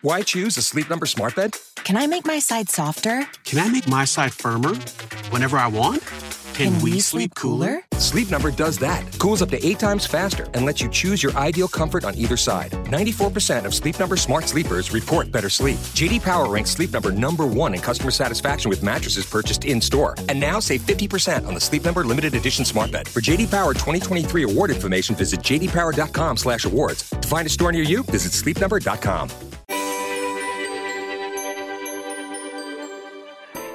Why choose a Sleep Number smart bed? Can I make my side softer? Can I make my side firmer? Whenever I want? Can, Can we, we, sleep cooler? Sleep Number does that. Cools up to eight times faster and lets you choose your ideal comfort on either side. 94% of Sleep Number smart sleepers report better sleep. JD Power ranks Sleep Number number one in customer satisfaction with mattresses purchased in store. And now save 50% on the Sleep Number limited edition smart bed. For JD Power 2023 award information, visit jdpower.com/awards. To find a store near you, visit sleepnumber.com.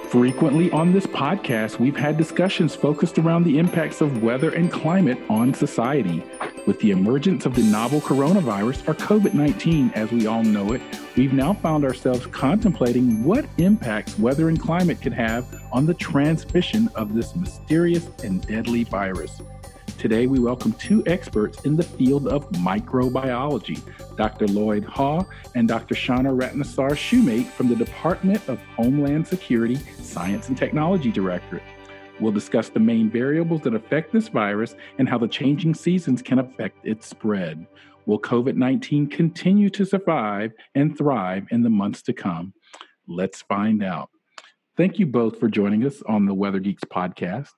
Frequently on this podcast, we've had discussions focused around the impacts of weather and climate on society. With the emergence of the novel coronavirus, or COVID 19 as we all know it, we've now found ourselves contemplating what impacts weather and climate could have on the transmission of this mysterious and deadly virus. Today, we welcome two experts in the field of microbiology, Dr. Lloyd Hough and Dr. Shauna Ratnesar Shumate from the Department of Homeland Security Science and Technology Directorate. We'll discuss the main variables that affect this virus and how the changing seasons can affect its spread. Will COVID 19 continue to survive and thrive in the months to come? Let's find out. Thank you both for joining us on the Weather Geeks podcast.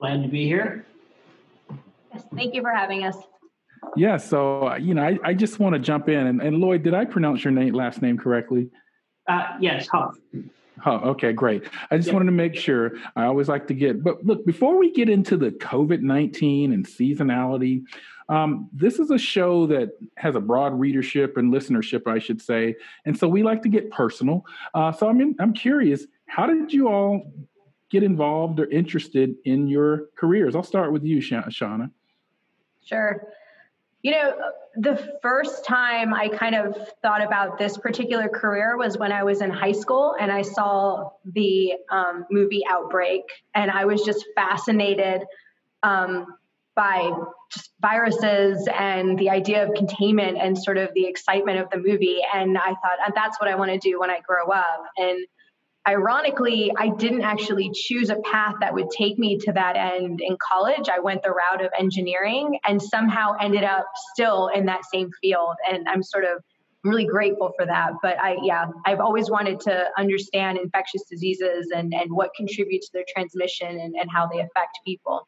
Glad to be here. Yes, thank you for having us. Yeah, so uh, you know, I, I just want to jump in and, and, Lloyd, did I pronounce your name last name correctly? Uh, yes, Hough. Oh, okay, great. I just wanted to make sure. I always like to get, but look, before we get into the COVID 19 and seasonality, um, this is a show that has a broad readership and listenership, I should say. And so we like to get personal. Uh, so I'm, in, I'm curious, how did you all get involved or interested in your careers? I'll start with you, Shauna. Sure. You know, the first time I kind of thought about this particular career was when I was in high school and I saw the um, movie Outbreak, and I was just fascinated um, by just viruses and the idea of containment and sort of the excitement of the movie. And I thought, that's what I want to do when I grow up. And ironically, I didn't actually choose a path that would take me to that end in college. I went the route of engineering and somehow ended up still in that same field. And I'm sort of really grateful for that. But I, yeah, I've always wanted to understand infectious diseases and, and what contributes to their transmission and, and how they affect people.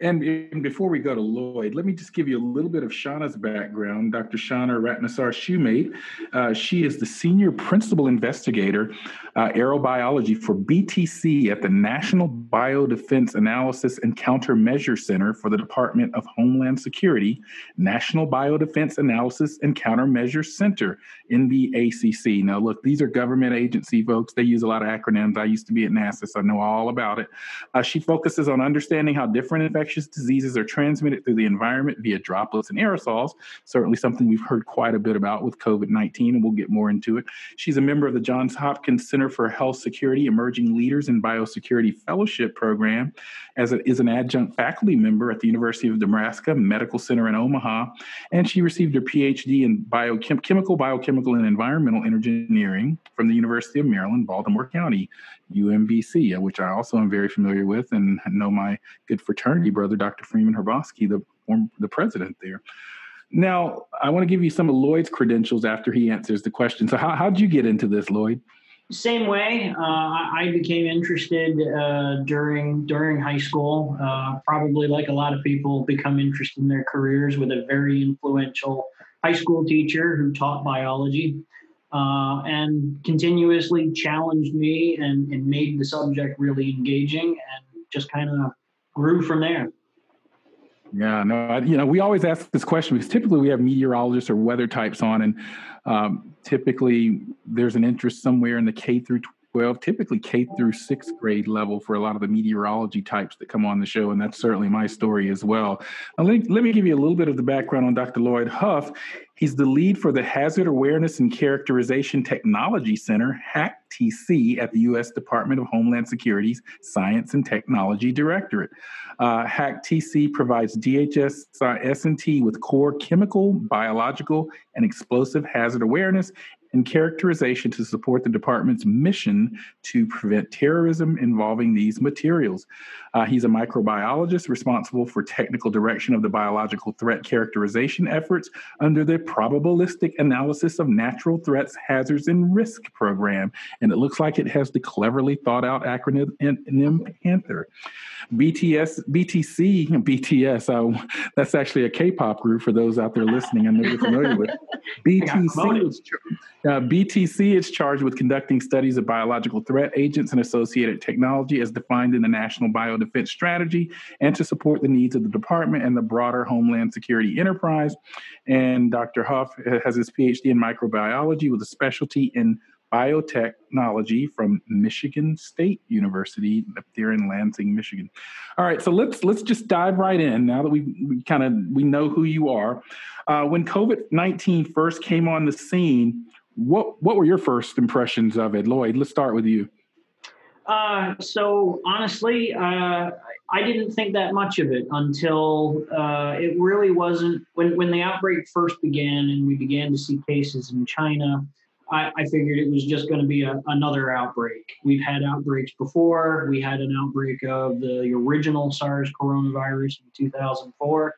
And, and, before we go to Lloyd, let me just give you a little bit of Shauna's background. Dr. Shauna Ratnesar Shumate, uh, she is the senior principal investigator, uh, aerobiology for BTC at the National Biodefense Analysis and Countermeasure Center for the Department of Homeland Security, National Biodefense Analysis and Countermeasure Center in the ACC. Now, look, these are government agency folks. They use a lot of acronyms. I used to be at NASA, so I know all about it. Uh, she focuses on understanding how different infectious diseases are transmitted through the environment via droplets and aerosols. Certainly something we've heard quite a bit about with COVID 19, and we'll get more into it. She's a member of the Johns Hopkins Center for Health Security Emerging Leaders in Biosecurity Fellowship Program, as it is an adjunct faculty member at the University of Nebraska Medical Center in Omaha, and she received her PhD in biochemical, biochemical, and environmental engineering from the University of Maryland, Baltimore County. UMBC, which I also am very familiar with and know my good fraternity brother, Dr. Freeman Hrabowski, the, the president there. Now, I want to give you some of Lloyd's credentials after he answers the question. So, how, how did you get into this, Lloyd? Same way, uh, I became interested uh, during during high school. Uh, probably like a lot of people, become interested in their careers with a very influential high school teacher who taught biology uh, and continuously challenged me and, and made the subject really engaging and just kind of grew from there. Yeah, no, you know, we always ask this question because typically we have meteorologists or weather types on, and um, typically there's an interest somewhere in the K through 12, typically K through sixth grade level for a lot of the meteorology types that come on the show. And that's certainly my story as well. Now, let, me, let me give you a little bit of the background on Dr. Lloyd Hough. He's the lead for the Hazard Awareness and Characterization Technology Center, HACTC, at the U.S. Department of Homeland Security's Science and Technology Directorate. Uh, HACTC provides DHS S&T with core chemical, biological, and explosive hazard awareness and characterization to support the department's mission to prevent terrorism involving these materials. Uh, he's a microbiologist responsible for technical direction of the biological threat characterization efforts under the Probabilistic Analysis of Natural Threats, Hazards, and Risk program. And it looks like it has the cleverly thought out acronym PANTHER. BTS, BTC, BTS, uh, that's actually a K pop group for those out there listening. I know you're familiar with. BTC is, uh, BTC is charged with conducting studies of biological threat agents and associated technology as defined in the National Biodefense Strategy and to support the needs of the department and the broader Homeland Security enterprise. And Dr. Hough has his PhD in microbiology with a specialty in biotechnology from Michigan State University up there in Lansing, Michigan. All right, so let's let's just dive right in now that we, we kind of we know who you are. Uh, when COVID nineteen first came on the scene, what what were your first impressions of it, Lloyd? Let's start with you. Uh, so honestly, uh, I didn't think that much of it until uh, it really wasn't when when the outbreak first began and we began to see cases in China. I, I figured it was just going to be a, another outbreak. We've had outbreaks before. We had an outbreak of the original SARS coronavirus in 2004.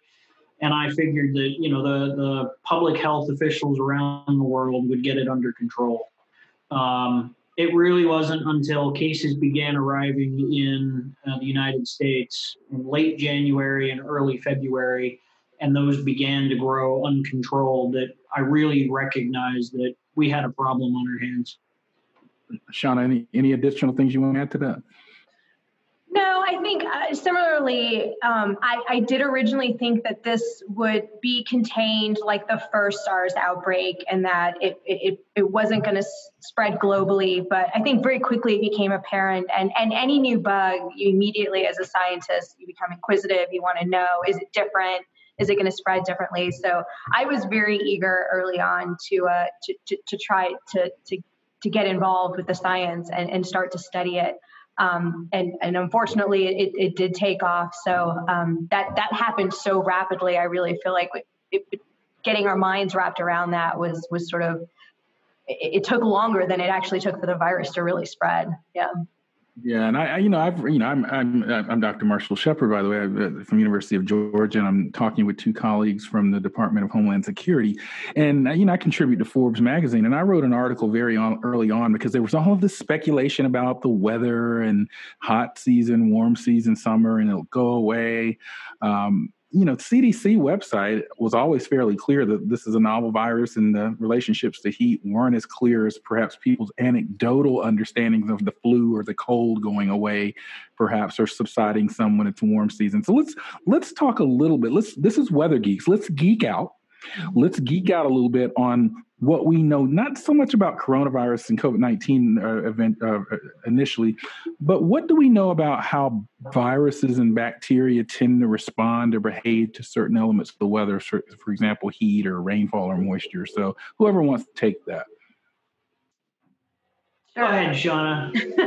And I figured that, you know, the, the public health officials around the world would get it under control. Um, it really wasn't until cases began arriving in uh, the United States in late January and early February, and those began to grow uncontrolled that I really recognized that we had a problem on our hands. Shauna, any, any additional things you want to add to that? I think uh, similarly, um, I, I, did originally think that this would be contained like the first SARS outbreak and that it, it, it wasn't going to spread globally. But I think very quickly it became apparent. And, and any new bug, you immediately, as a scientist, you become inquisitive. You want to know is it different? is it going to spread differently? So I was very eager early on to uh, to, to, to try to, to to get involved with the science and, and start to study it. Um, and, and unfortunately, it, it did take off. So um, that that happened so rapidly. I really feel like it, it, getting our minds wrapped around that was was sort of it, it took longer than it actually took for the virus to really spread. Yeah. Yeah, and I, I, you know, I've, you know, I'm, I'm, I'm Dr. Marshall Shepard, by the way, I'm from University of Georgia, and I'm talking with two colleagues from the Department of Homeland Security, and you know, I contribute to Forbes magazine, and I wrote an article very on, early on because there was all of this speculation about the weather and hot season, warm season, summer, and it'll go away. Um, you know, CDC website was always fairly clear that this is a novel virus and the relationships to heat weren't as clear as perhaps people's anecdotal understandings of the flu or the cold going away, perhaps, or subsiding some when it's warm season. So let's let's talk a little bit. Let's this is weather geeks. Let's geek out. Mm-hmm. Let's geek out a little bit on what we know, not so much about coronavirus and COVID 19 uh, event uh, initially, but what do we know about how viruses and bacteria tend to respond or behave to certain elements of the weather, for, for example, heat or rainfall or moisture? So, whoever wants to take that. Go ahead, Shauna.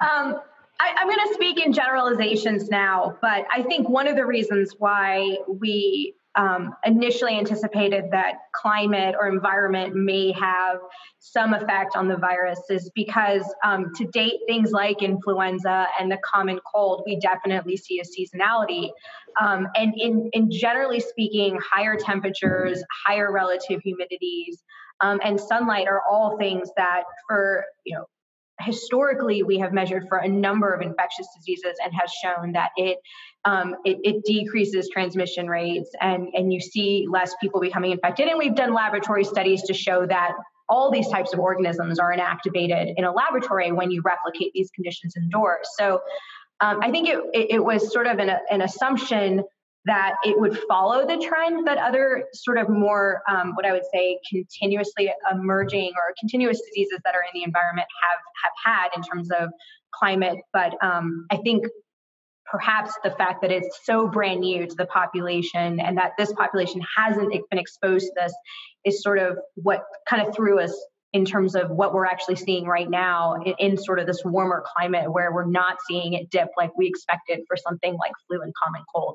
um, I, am going to speak in generalizations now, but I think one of the reasons why we um, initially anticipated that climate or environment may have some effect on the virus is because um, to date, things like influenza and the common cold, we definitely see a seasonality. Um, and in, in generally speaking, higher temperatures, higher relative humidities, um, and sunlight are all things that for you know historically we have measured for a number of infectious diseases and has shown that it um, it, it, decreases transmission rates and and you see less people becoming infected. And we've done laboratory studies to show that all these types of organisms are inactivated in a laboratory when you replicate these conditions indoors. So um, i think it, it, it was sort of an, an assumption that it would follow the trend that other sort of more, um, what I would say, continuously emerging or continuous diseases that are in the environment have have had in terms of climate. But um, I think perhaps the fact that it's so brand new to the population and that this population hasn't been exposed to this is sort of what kind of threw us in terms of what we're actually seeing right now in, in, sort of this warmer climate where we're not seeing it dip like we expected for something like flu and common cold.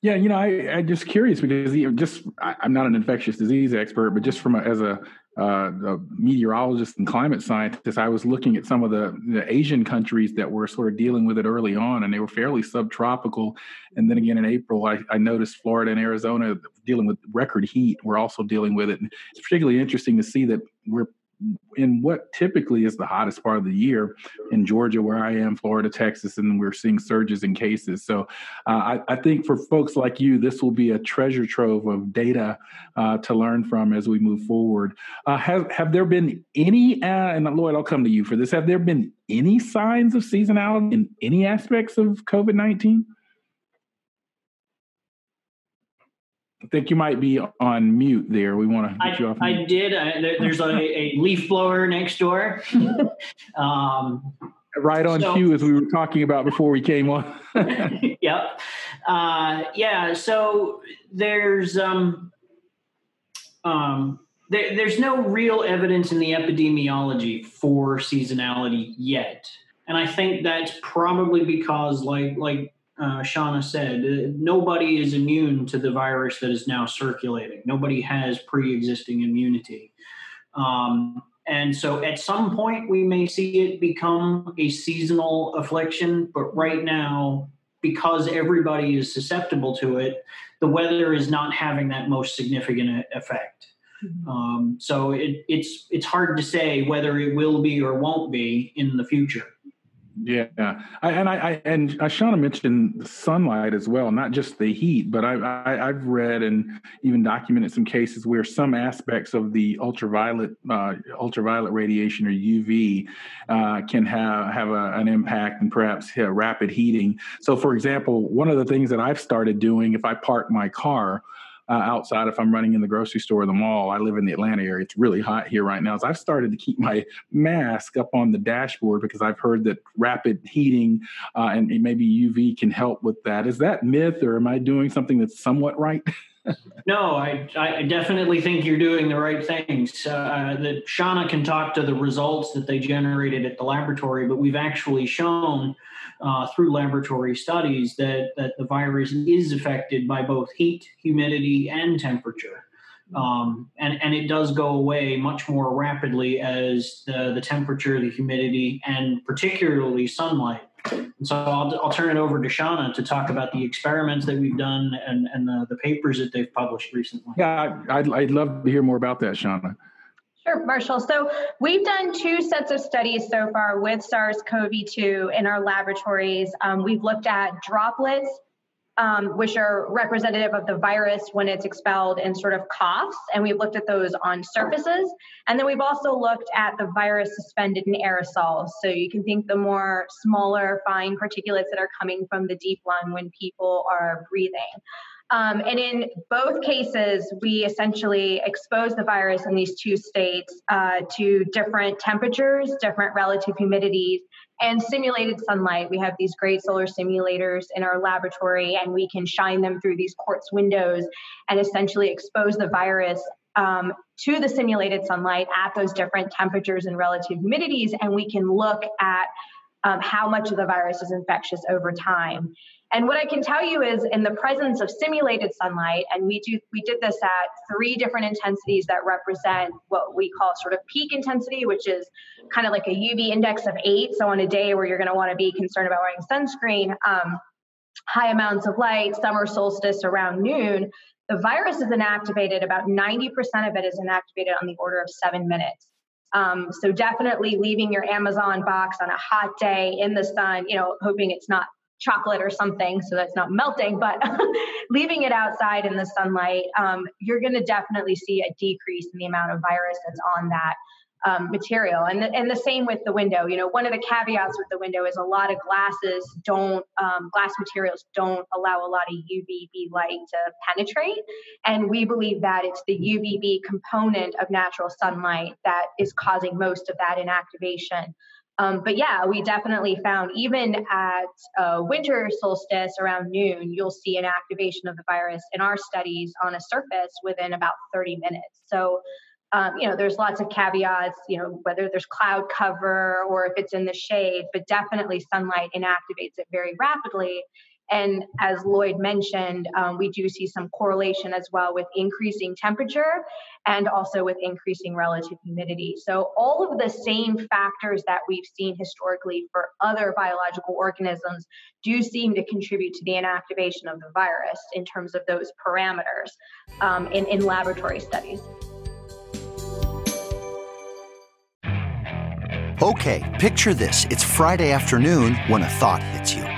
Yeah, you know, I, I'm just curious because just I, am not an infectious disease expert, but just from a, as a, uh, a, meteorologist and climate scientist, I was looking at some of the, the, Asian countries that were sort of dealing with it early on, and they were fairly subtropical. And then again in April, I, I noticed Florida and Arizona dealing with record heat. We're also dealing with it. And it's particularly interesting to see that we're in what typically is the hottest part of the year in Georgia, where I am, Florida, Texas, and we're seeing surges in cases. So uh, I, I, think for folks like you, this will be a treasure trove of data uh, to learn from as we move forward. Uh, have have there been any, uh, and Lloyd, I'll come to you for this. Have there been any signs of seasonality in any aspects of COVID nineteen? I think you might be on mute there. We want to get I, you off. Mute. I did. I, there's a, a, leaf blower next door. um, right on so, cue as we were talking about before we came on. yep. Uh, yeah. So there's um, um, there, there's no real evidence in the epidemiology for seasonality yet, and I think that's probably because, like like uh, Shauna said, uh, nobody is immune to the virus that is now circulating. Nobody has pre existing immunity. Um, and so at some point, we may see it become a seasonal affliction. But right now, because everybody is susceptible to it, the weather is not having that most significant effect. Mm-hmm. Um, so it, it's it's hard to say whether it will be or won't be in the future. Yeah, I, and I, I and Shauna mentioned sunlight as well, not just the heat, but I, I have read and even documented some cases where some aspects of the ultraviolet uh, ultraviolet radiation or UV uh, can have have a, an impact and perhaps rapid heating. So, for example, one of the things that I've started doing if I park my car uh, outside if I'm running in the grocery store or the mall. I live in the Atlanta area. It's really hot here right now. So I've started to keep my mask up on the dashboard because I've heard that rapid heating uh, and maybe UV can help with that. Is that myth or am I doing something that's somewhat right? no, I, I definitely think you're doing the right things. Uh, that Shauna can talk to the results that they generated at the laboratory, but we've actually shown uh, through laboratory studies that, that the virus is affected by both heat, humidity, and temperature. Um, and, and it does go away much more rapidly as the, the temperature, the humidity, and particularly sunlight. And so I'll, I'll turn it over to Shauna to talk about the experiments that we've done and, and the, the papers that they've published recently. Yeah, I'd, I'd love to hear more about that, Shauna. Sure, Marshall. So we've done two sets of studies so far with SARS-CoV-2 in our laboratories. Um, we've looked at droplets, um, which are representative of the virus when it's expelled in sort of coughs, and we've looked at those on surfaces. And then we've also looked at the virus suspended in aerosols. So you can think the more smaller, fine particulates that are coming from the deep lung when people are breathing. Um, and in both cases, we essentially expose the virus in these two states uh, to different temperatures, different relative humidities, and simulated sunlight. We have these great solar simulators in our laboratory, and we can shine them through these quartz windows and essentially expose the virus um, to the simulated sunlight at those different temperatures and relative humidities, and we can look at um, how much of the virus is infectious over time. And what I can tell you is in the presence of simulated sunlight, and we do we did this at three different intensities that represent what we call sort of peak intensity, which is kind of like a UV index of eight. So on a day where you're going to want to be concerned about wearing sunscreen, um, high amounts of light, summer solstice around noon, the virus is inactivated. About 90% of it is inactivated on the order of seven minutes. Um, so definitely leaving your Amazon box on a hot day in the sun, you know, hoping it's not chocolate or something so that's not melting, but leaving it outside in the sunlight, um, you're going to definitely see a decrease in the amount of virus that's on that um, material. And the, and the same with the window. You know, one of the caveats with the window is a lot of glasses don't, um, glass materials don't allow a lot of UVB light to penetrate. And we believe that it's the UVB component of natural sunlight that is causing most of that inactivation. Um, but yeah, we definitely found even at uh, winter solstice around noon, you'll see an activation of the virus in our studies on a surface within about 30 minutes. So um, you know, there's lots of caveats, you know, whether there's cloud cover or if it's in the shade, but definitely sunlight inactivates it very rapidly. And as Lloyd mentioned, um, we do see some correlation as well with increasing temperature and also with increasing relative humidity. So, all of the same factors that we've seen historically for other biological organisms do seem to contribute to the inactivation of the virus in terms of those parameters um, in, in laboratory studies. Okay, picture this. It's Friday afternoon when a thought hits you.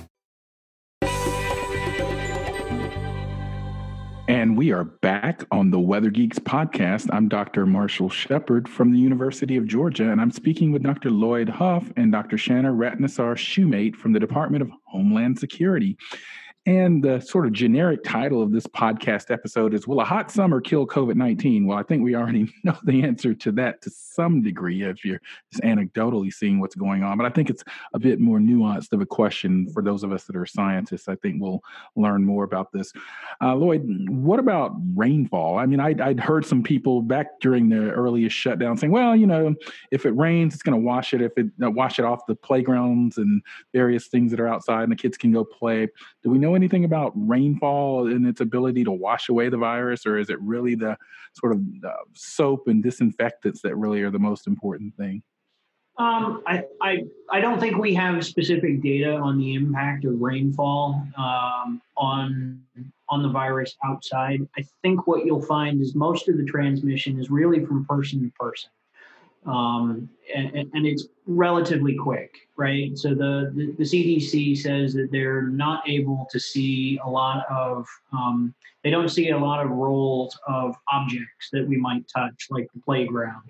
And we are back on the Weather Geeks podcast. I'm Dr. Marshall Shepard from the University of Georgia, and I'm speaking with Dr. Lloyd Hough and Dr. Shanna Ratnesar Shumate from the Department of Homeland Security. And the sort of generic title of this podcast episode is Will a Hot Summer Kill COVID 19? Well, I think we already know the answer to that to some degree if you're just anecdotally seeing what's going on. But I think it's a bit more nuanced of a question for those of us that are scientists. I think we'll learn more about this. Uh, Lloyd, what about rainfall? I mean, I'd, I'd heard some people back during the earliest shutdown saying, well, you know, if it rains, it's going to wash it, if it uh, wash it off the playgrounds and various things that are outside and the kids can go play. Do we know know anything about rainfall and its ability to wash away the virus, or is it really the sort of uh, soap and disinfectants that really are the most important thing? Um, I, I, I don't think we have specific data on the impact of rainfall um, on on the virus outside. I think what you'll find is most of the transmission is really from person to person um, and, and, it's relatively quick, right? So the, the, the CDC says that they're not able to see a lot of, um, they don't see a lot of roles of objects that we might touch, like the playground.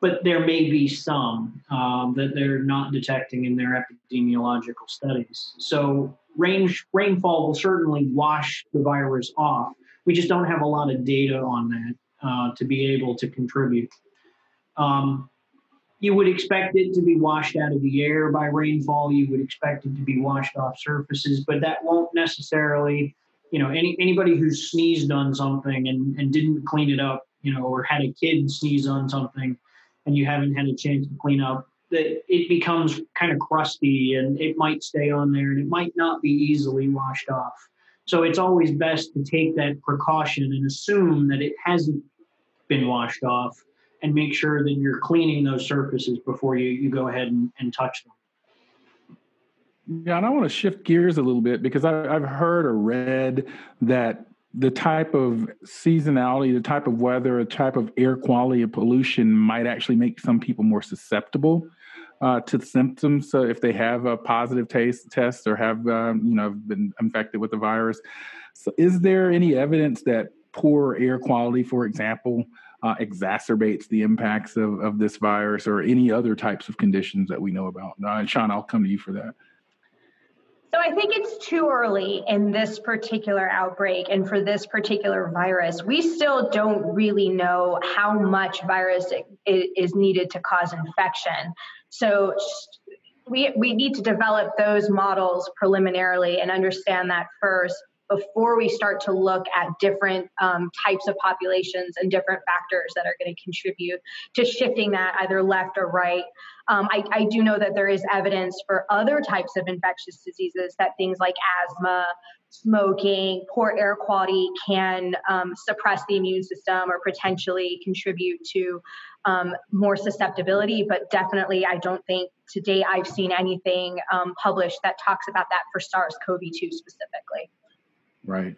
But there may be some um, that they're not detecting in their epidemiological studies. So range, rainfall will certainly wash the virus off. We just don't have a lot of data on that uh, to be able to contribute. Um, you would expect it to be washed out of the air by rainfall. You would expect it to be washed off surfaces, but that won't necessarily, you know, any anybody who sneezed on something and, and didn't clean it up, you know, or had a kid sneeze on something and you haven't had a chance to clean up, that it becomes kind of crusty and it might stay on there and it might not be easily washed off. So it's always best to take that precaution and assume that it hasn't been washed off and make sure that you're cleaning those surfaces before you, you go ahead and, and touch them. Yeah, and I want to shift gears a little bit because I, I've heard or read that the type of seasonality, the type of weather, the type of air quality of pollution might actually make some people more susceptible uh, to symptoms. So if they have a positive taste test or have um, you know been infected with the virus, so is there any evidence that poor air quality, for example, uh, exacerbates the impacts of, of this virus or any other types of conditions that we know about. Uh, Sean, I'll come to you for that. So I think it's too early in this particular outbreak and for this particular virus. We still don't really know how much virus is needed to cause infection. So we, we need to develop those models preliminarily and understand that first before we start to look at different um, types of populations and different factors that are going to contribute to shifting that either left or right. Um, I, I, do know that there is evidence for other types of infectious diseases that things like asthma, smoking, poor air quality can um, suppress the immune system or potentially contribute to um, more susceptibility. But definitely, I don't think today I've seen anything um, published that talks about that for SARS CoV 2 specifically. Right.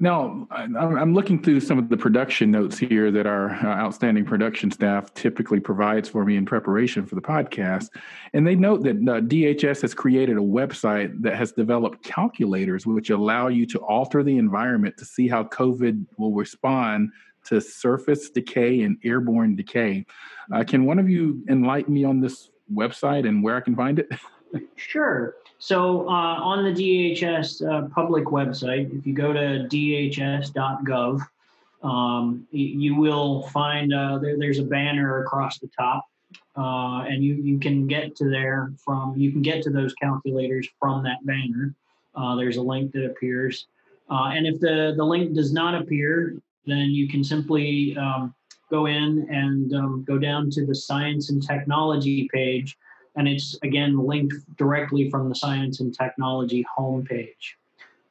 Now, I'm looking through some of the production notes here that our uh, outstanding production staff typically provides for me in preparation for the podcast. And they note that uh, DHS has created a website that has developed calculators which allow you to alter the environment to see how COVID will respond to surface decay and airborne decay. Uh, can one of you enlighten me on this website and where I can find it? sure. So uh, on the DHS uh, public website, if you go to dhs.gov, um, you will find uh, there, there's a banner across the top, uh, and you, you can get to there from you can get to those calculators from that banner. Uh, there's a link that appears, uh, and if the the link does not appear, then you can simply um, go in and um, go down to the science and technology page and it's again linked directly from the science and technology homepage.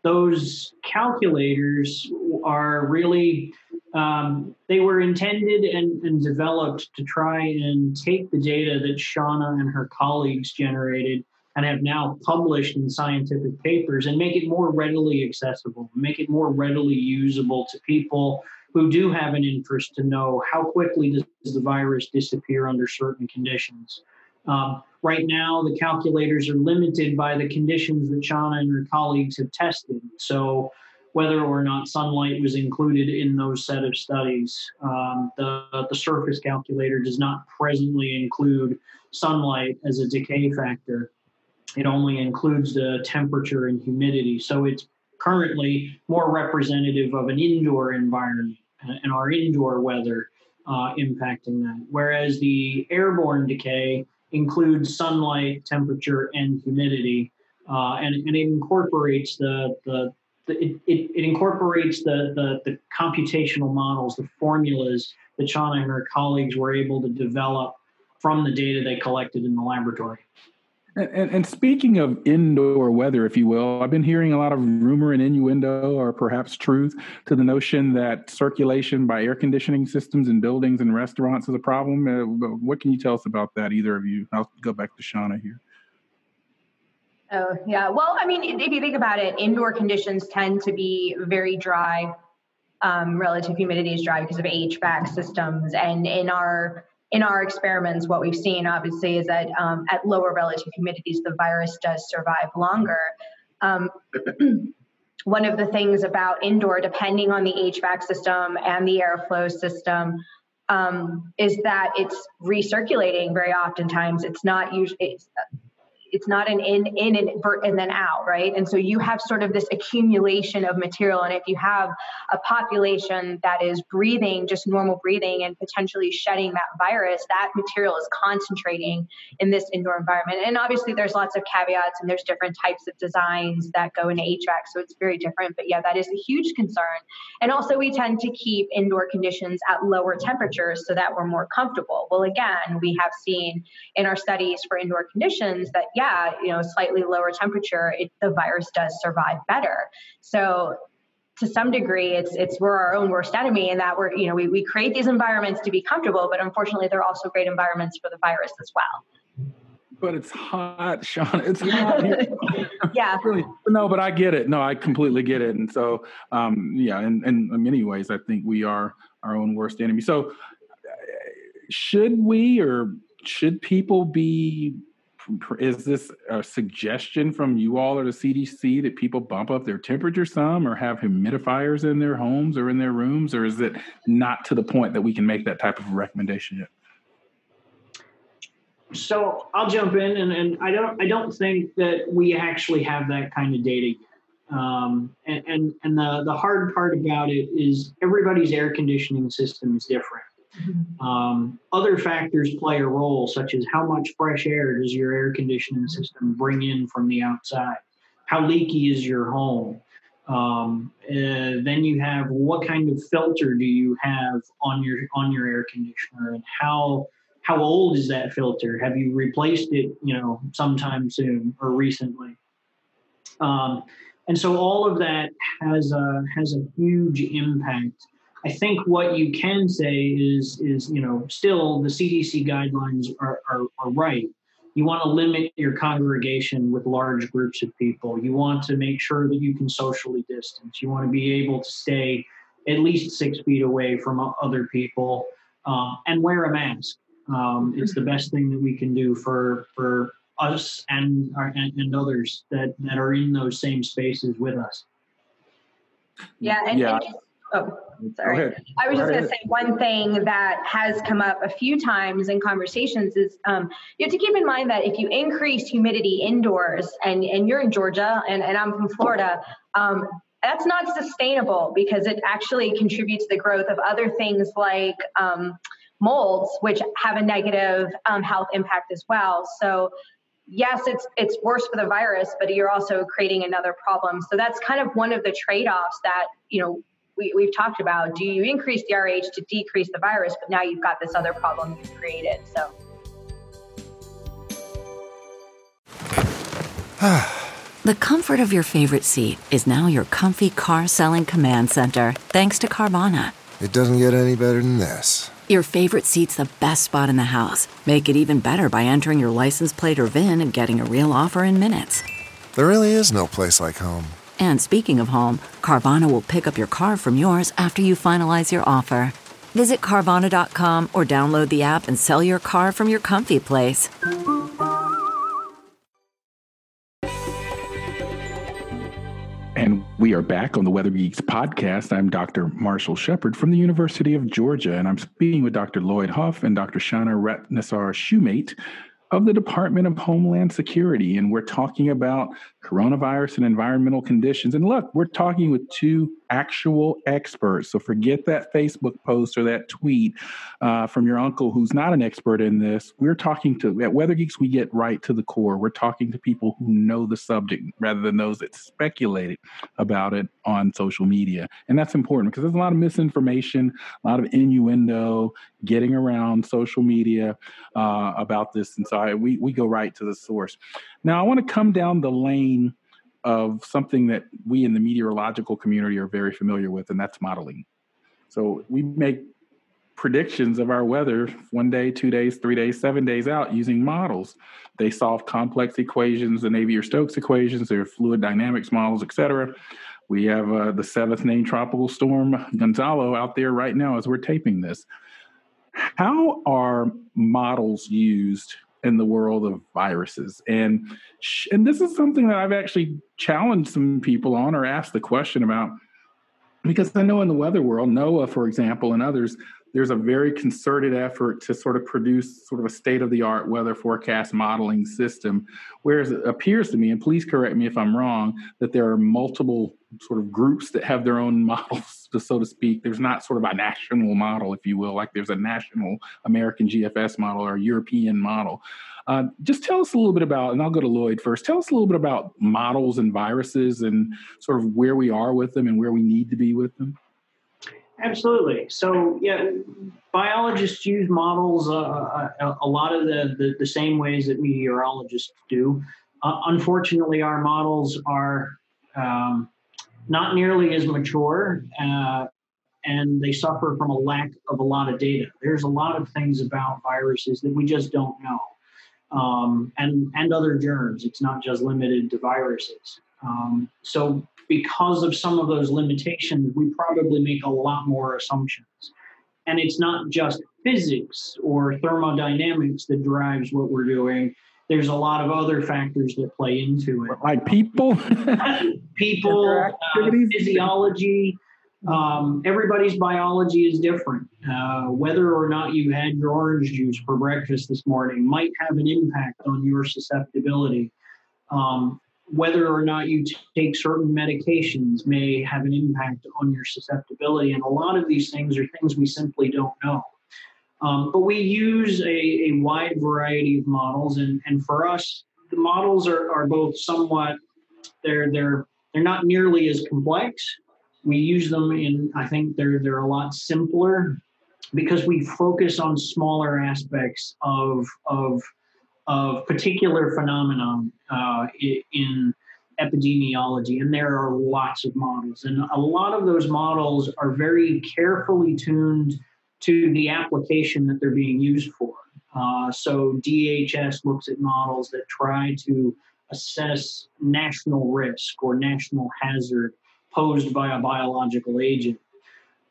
Those calculators are really, um, they were intended and, and developed to try and take the data that Shauna and her colleagues generated and have now published in scientific papers and make it more readily accessible, make it more readily usable to people who do have an interest to know how quickly does the virus disappear under certain conditions. Um, right now, the calculators are limited by the conditions that Shauna and her colleagues have tested. So, whether or not sunlight was included in those set of studies, um, the, the surface calculator does not presently include sunlight as a decay factor. It only includes the temperature and humidity. So, it's currently more representative of an indoor environment and our indoor weather uh, impacting that. Whereas the airborne decay includes sunlight, temperature, and humidity, uh, and, and it incorporates the the, it, it, it, incorporates the, the the computational models, the formulas that Shauna and her colleagues were able to develop from the data they collected in the laboratory. And, and, speaking of indoor weather, if you will, I've been hearing a lot of rumor and innuendo, or perhaps truth, to the notion that circulation by air conditioning systems in buildings and restaurants is a problem. Uh, what can you tell us about that, either of you? I'll go back to Shauna here. Oh, yeah. Well, I mean, if you think about it, indoor conditions tend to be very dry. Um, relative humidity is dry because of HVAC systems. And in our in our experiments, what we've seen obviously is that um, at lower relative humidities, the virus does survive longer. Um, one of the things about indoor, depending on the HVAC system and the airflow system, um, is that it's recirculating very oftentimes. It's not usually, it's, it's not an in in and and then out right? And so you have sort of this accumulation of material. And if you have a population that is breathing just normal breathing and potentially shedding that virus that material is concentrating in this indoor environment. And obviously there's lots of caveats and there's different types of designs that go into HVAC so it's very different. But yeah that is a huge concern. And also we tend to keep indoor conditions at lower temperatures so that we're more comfortable. Well again we have seen in our studies for indoor conditions that yeah, you know, slightly lower temperature, it, the virus does survive better. So to some degree, it's it's we're our own worst enemy in that we're you know we, we create these environments to be comfortable, but unfortunately, they're also great environments for the virus as well. But it's hot, Sean. It's hot yeah. really, no, but I get it. No, I completely get it. And so, um, yeah, and, and in many ways, I think we are our own worst enemy. So, should we or should people be is this a suggestion from you all or the CDC that people bump up their temperature some or have humidifiers in their homes or in their rooms, or is it not to the point that we can make that type of recommendation yet? So I'll jump in, and, and I don't I don't think that we actually have that kind of data yet. Um, and and, and the, the hard part about it is everybody's air conditioning system is different. Mm-hmm. Um, other factors play a role, such as how much fresh air does your air conditioning system bring in from the outside? How leaky is your home? Um, uh, then you have what kind of filter do you have on your on your air conditioner, and how how old is that filter? Have you replaced it, you know, sometime soon or recently? Um, and so all of that has a has a huge impact. I think what you can say is is you know still the CDC guidelines are are, are right. You want to limit your congregation with large groups of people. You want to make sure that you can socially distance. You want to be able to stay at least six feet away from other people um, and wear a mask. Um, it's the best thing that we can do for for us and, and and others that that are in those same spaces with us. Yeah, and, Yeah. and just, oh, sorry. I was just going to say one thing that has come up a few times in conversations is um, you have to keep in mind that if you increase humidity indoors, and and you're in Georgia and, and I'm from Florida, um, that's not sustainable because it actually contributes to the growth of other things like um, molds, which have a negative um, health impact as well. So yes, it's it's worse for the virus, but you're also creating another problem. So that's kind of one of the trade-offs that you know we, we've talked about. Do you increase the RH to decrease the virus, but now you've got this other problem you've created. So The comfort of your favorite seat is now your comfy car selling command center, thanks to Carvana. It doesn't get any better than this. Your favorite seat's the best spot in the house. Make it even better by entering your license plate or VIN and getting a real offer in minutes. There really is no place like home. And speaking of home, Carvana will pick up your car from yours after you finalize your offer. Visit Carvana.com or download the app and sell your car from your comfy place. And we are back on the Weather Geeks podcast. I'm Dr. Marshall Shepard from the University of Georgia, and I'm speaking with Dr. Lloyd Hough and Dr. Shana Ratnesar Shumate of the Department of Homeland Security. And we're talking about coronavirus and environmental conditions. And look, we're talking with two actual experts. So forget that Facebook post or that tweet uh, from your uncle who's not an expert in this. We're talking to, at Weather Geeks, we get right to the core. We're talking to people who know the subject rather than those that speculated about it on social media. And that's important because there's a lot of misinformation, a lot of innuendo getting around social media uh, about this. And so I, we, we go right to the source. Now, I want to come down the lane of something that we in the meteorological community are very familiar with, and that's modeling. So we make predictions of our weather one day, two days, three days, seven days out using models. They solve complex equations, the Navier-Stokes equations, their fluid dynamics models, et cetera. We have uh, the seventh named tropical storm Gonzalo out there right now as we're taping this. How are models used in the world of viruses. And and this is something that I've actually challenged some people on or asked the question about because I know in the weather world, NOAA, for example, and others, there's a very concerted effort to sort of produce sort of a state of the art weather forecast modeling system. Whereas it appears to me, and please correct me if I'm wrong, that there are multiple sort of groups that have their own models, so to speak. There's not sort of a national model, if you will, like there's a national American GFS model or European model. Uh, just tell us a little bit about, and I'll go to Lloyd first. Tell us a little bit about models and viruses and sort of where we are with them and where we need to be with them. Absolutely. So, yeah, biologists use models uh, a, a, lot of the, the, the, same ways that meteorologists do. Uh, unfortunately, our models are um, not nearly as mature uh, and they suffer from a lack of a lot of data. There's a lot of things about viruses that we just don't know. Um, and and other germs. It's not just limited to viruses. Um, so because of some of those limitations, we probably make a lot more assumptions. And it's not just physics or thermodynamics that drives what we're doing. There's a lot of other factors that play into it. Like people, people, uh, physiology. Um, everybody's biology is different. Uh, whether or not you had your orange juice for breakfast this morning might have an impact on your susceptibility. Um, whether or not you take certain medications may have an impact on your susceptibility. And a lot of these things are things we simply don't know. Um, but we use a, a, wide variety of models, and, and for us, the models are, are both somewhat they're they're they're not nearly as complex. We use them in I think they're they're a lot simpler because we focus on smaller aspects of of of particular phenomenon uh, in epidemiology, and there are lots of models. And a lot of those models are very carefully tuned to the application that they're being used for. Uh, so DHS looks at models that try to assess national risk or national hazard posed by a biological agent.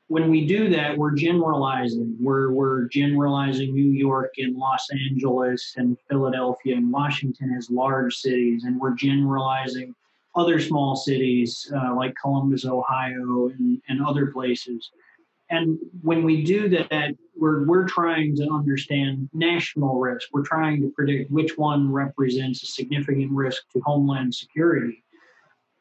When we do that, we're generalizing. We're, we're generalizing New York and Los Angeles and Philadelphia and Washington as large cities, and we're generalizing other small cities uh, like Columbus, Ohio, and, and other places. And when we do that, we're, we're trying to understand national risk. We're trying to predict which one represents a significant risk to homeland security.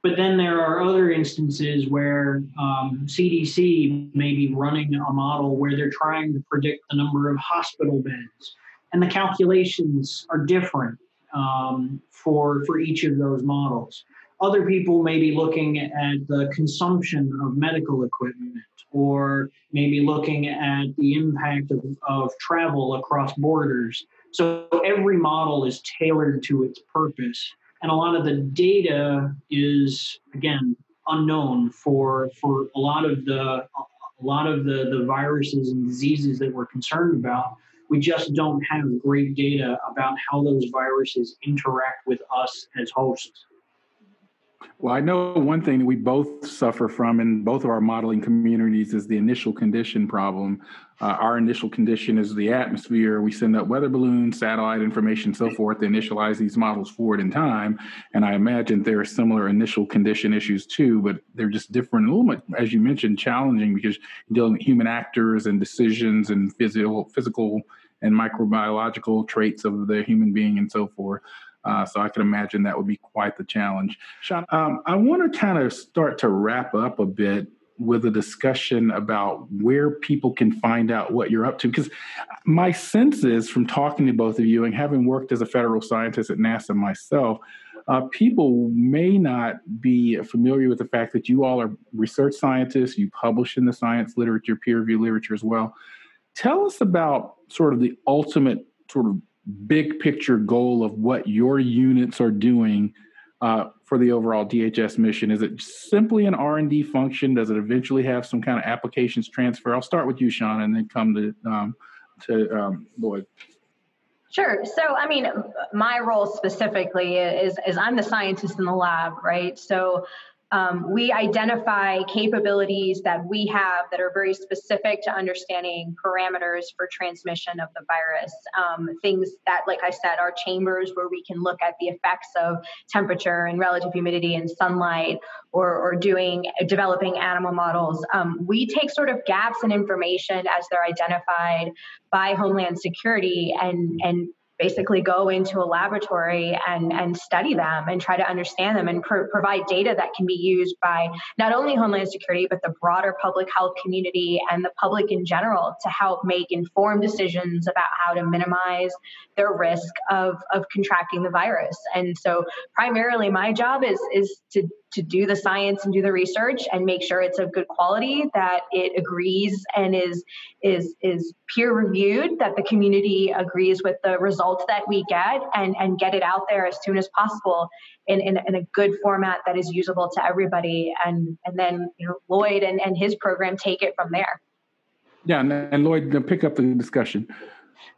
But then there are other instances where um, CDC may be running a model where they're trying to predict the number of hospital beds, and the calculations are different um, for for each of those models. Other people may be looking at the consumption of medical equipment or maybe looking at the impact of, of travel across borders. So every model is tailored to its purpose. And a lot of the data is, again, unknown for, for a lot of the a lot of the, the viruses and diseases that we're concerned about. We just don't have great data about how those viruses interact with us as hosts. Well, I know one thing that we both suffer from in both of our modeling communities is the initial condition problem. Uh, our initial condition is the atmosphere. We send up weather balloons, satellite information, so forth to initialize these models forward in time. And I imagine there are similar initial condition issues too, but they're just different, a little bit, as you mentioned, challenging because you're dealing with human actors and decisions and physical, physical and microbiological traits of the human being and so forth. Uh, so I can imagine that would be quite the challenge. Sean, um, I want to kind of start to wrap up a bit with a discussion about where people can find out what you're up to. Because my sense is from talking to both of you and having worked as a federal scientist at NASA myself, uh, people may not be familiar with the fact that you all are research scientists, you publish in the science literature, peer reviewed literature as well. Tell us about sort of the ultimate sort of big picture goal of what your units are doing uh, for the overall DHS mission? Is it simply an R and D function? Does it eventually have some kind of applications transfer? I'll start with you, Sean, and then come to um, to um, Lloyd. Sure. So, I mean, my role specifically is is I'm the scientist in the lab, right? So, um, we identify capabilities that we have that are very specific to understanding parameters for transmission of the virus. Um, things that, like I said, are chambers where we can look at the effects of temperature and relative humidity and sunlight, or, or doing developing animal models. Um, we take sort of gaps in information as they're identified by Homeland Security and and basically go into a laboratory and, and study them and try to understand them and provide data that can be used by not only Homeland Security, but the broader public health community and the public in general to help make informed decisions about how to minimize their risk of, of contracting the virus. And so primarily my job is, is to to do the science and do the research and make sure it's of good quality that it agrees and is is is peer reviewed that the community agrees with the results that we get and and get it out there as soon as possible in, in, in a good format that is usable to everybody and and then you know lloyd and, and his program take it from there. Yeah and, and lloyd pick up the discussion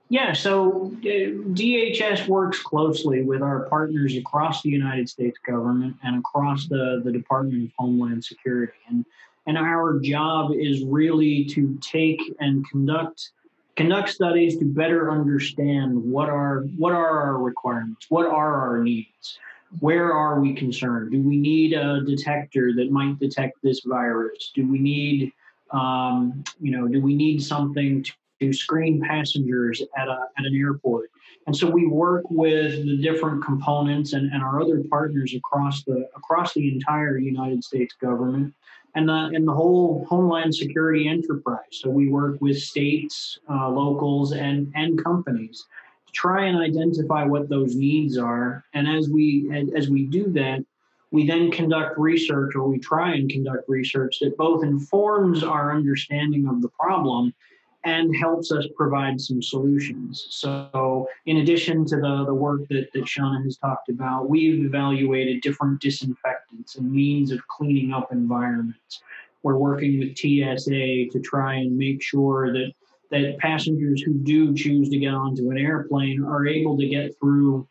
yeah, so uh, DHS works closely with our partners across the United States government and across the, the Department of Homeland Security. And, and our job is really to take and conduct conduct studies to better understand what are what are our requirements, what are our needs, where are we concerned? Do we need a detector that might detect this virus? Do we need um, you know, do we need something to screen passengers at, a, at an airport. And so we work with the different components and, and our other partners across the across the entire United States government and the and the whole homeland security enterprise. So we work with states, uh, locals, and and companies to try and identify what those needs are. And as we as we do that, we then conduct research, or we try and conduct research that both informs our understanding of the problem and helps us provide some solutions. So, in addition to the, the work that, that Shanna has talked about, we've evaluated different disinfectants and means of cleaning up environments. We're working with TSA to try and make sure that, that passengers who do choose to get onto an airplane are able to get through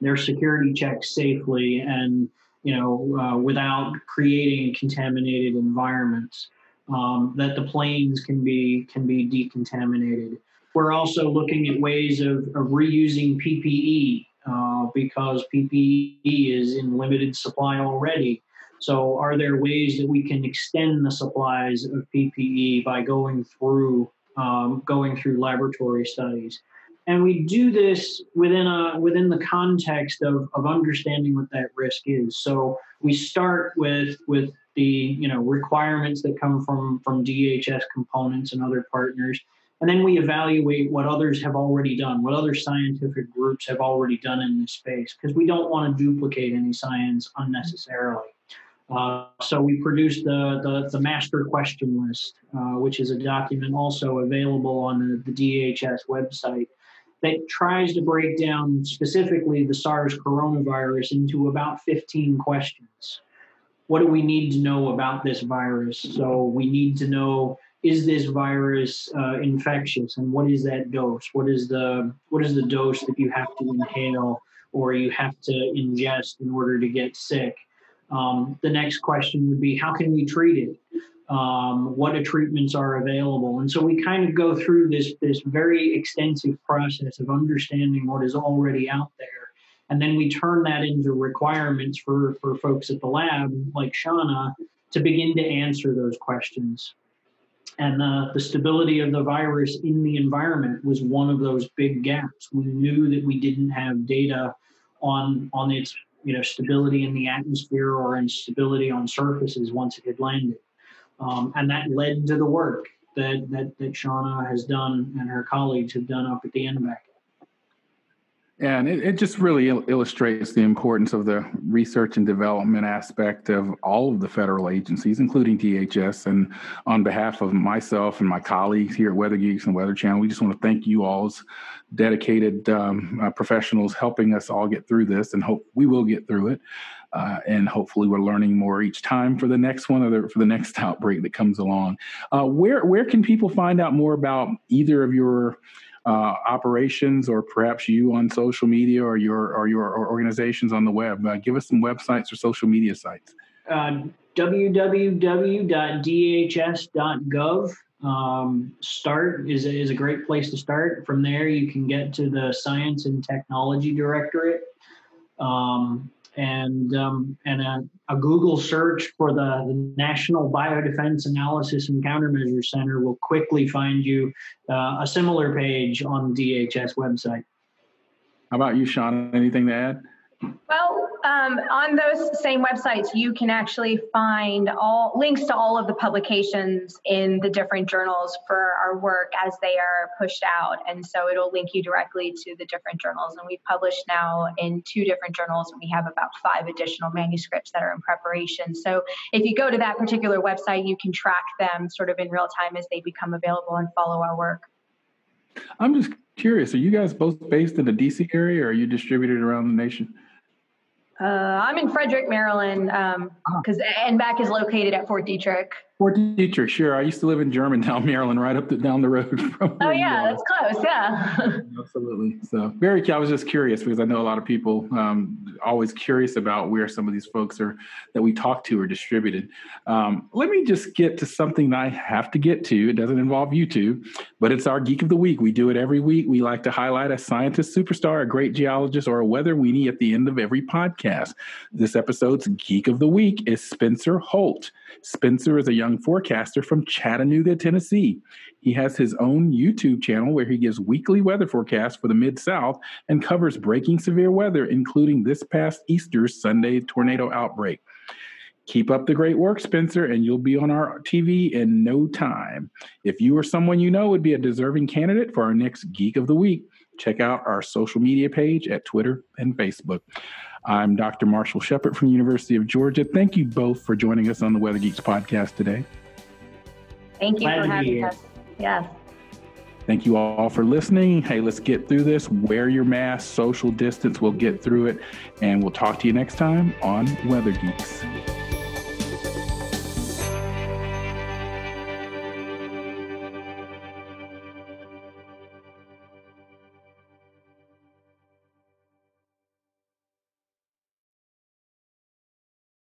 their security checks safely and you know uh, without creating contaminated environments um, that the planes can be can be decontaminated. We're also looking at ways of, of reusing PPE uh, because PPE is in limited supply already. So, are there ways that we can extend the supplies of PPE by going through um, going through laboratory studies? And we do this within a within the context of, of understanding what that risk is. So we start with with the you know requirements that come from from DHS components and other partners, and then we evaluate what others have already done, what other scientific groups have already done in this space, because we don't want to duplicate any science unnecessarily. Uh, so we produced the, the, the master question list, uh, which is a document also available on the, the DHS website that tries to break down specifically the SARS coronavirus into about 15 questions what do we need to know about this virus? So we need to know is this virus uh, infectious and what is that dose? What is the what is the dose that you have to inhale or you have to ingest in order to get sick? Um, the next question would be how can we treat it? Um, what treatments are available? And so we kind of go through this this very extensive process of understanding what is already out there and then we turn that into requirements for, for folks at the lab, like Shanna, to begin to answer those questions. And uh, the stability of the virus in the environment was one of those big gaps. We knew that we didn't have data on on its you know stability in the atmosphere or instability on surfaces once it had landed, um, and that led to the work that, that that Shanna has done and her colleagues have done up at the NBACC. And it, it just really il- illustrates the importance of the research and development aspect of all of the federal agencies, including DHS. And on behalf of myself and my colleagues here at Weather Geeks and Weather Channel, we just want to thank you all as dedicated um, uh, professionals helping us all get through this, and hope we will get through it. Uh, and hopefully, we're learning more each time for the next one or the, for the next outbreak that comes along. Uh, where where can people find out more about either of your uh, operations or perhaps you on social media or your or your organizations on the web. Uh, give us some websites or social media sites. Uh, www.dhs.gov. Um, start is is a great place to start. From there, you can get to the Science and Technology Directorate. Um, and um, and a, a, Google search for the, the, National Biodefense Analysis and Countermeasures Center will quickly find you uh, a similar page on the DHS website. How about you, Sean? Anything to add? Well, um, on those same websites, you can actually find all links to all of the publications in the different journals for our work as they are pushed out. And so it'll link you directly to the different journals. And we've published now in two different journals, and we have about five additional manuscripts that are in preparation. So if you go to that particular website, you can track them sort of in real time as they become available and follow our work. I'm just curious, are you guys both based in the DC area or are you distributed around the nation? Uh, I'm in Frederick, Maryland, because um, uh-huh. NBACC is located at Fort Detrick. Fort Detrick, sure. I used to live in Germantown, Maryland, right up the, down the road from. Oh yeah, that's close. Yeah. Absolutely. So very. I was just curious because I know a lot of people um, always curious about where some of these folks are that we talk to are distributed. Um, let me just get to something that I have to get to. It doesn't involve you two, but it's our geek of the week. We do it every week. We like to highlight a scientist superstar, a great geologist, or a weather weenie at the end of every podcast. This episode's geek of the week is Spencer Holt. Spencer is a young forecaster from Chattanooga, Tennessee. He has his own YouTube channel where he gives weekly weather forecasts for the Mid South and covers breaking severe weather, including this past Easter's Sunday tornado outbreak. Keep up the great work, Spencer, and you'll be on our TV in no time. If you or someone you know would be a deserving candidate for our next Geek of the Week, check out our social media page at Twitter and Facebook. I'm Dr. Marshall Shepard from the University of Georgia. Thank you both for joining us on the Weather Geeks podcast today. Thank you Glad for having us. Yes. Thank you all for listening. Hey, let's get through this. Wear your mask, social distance. We'll get through it. And we'll talk to you next time on Weather Geeks.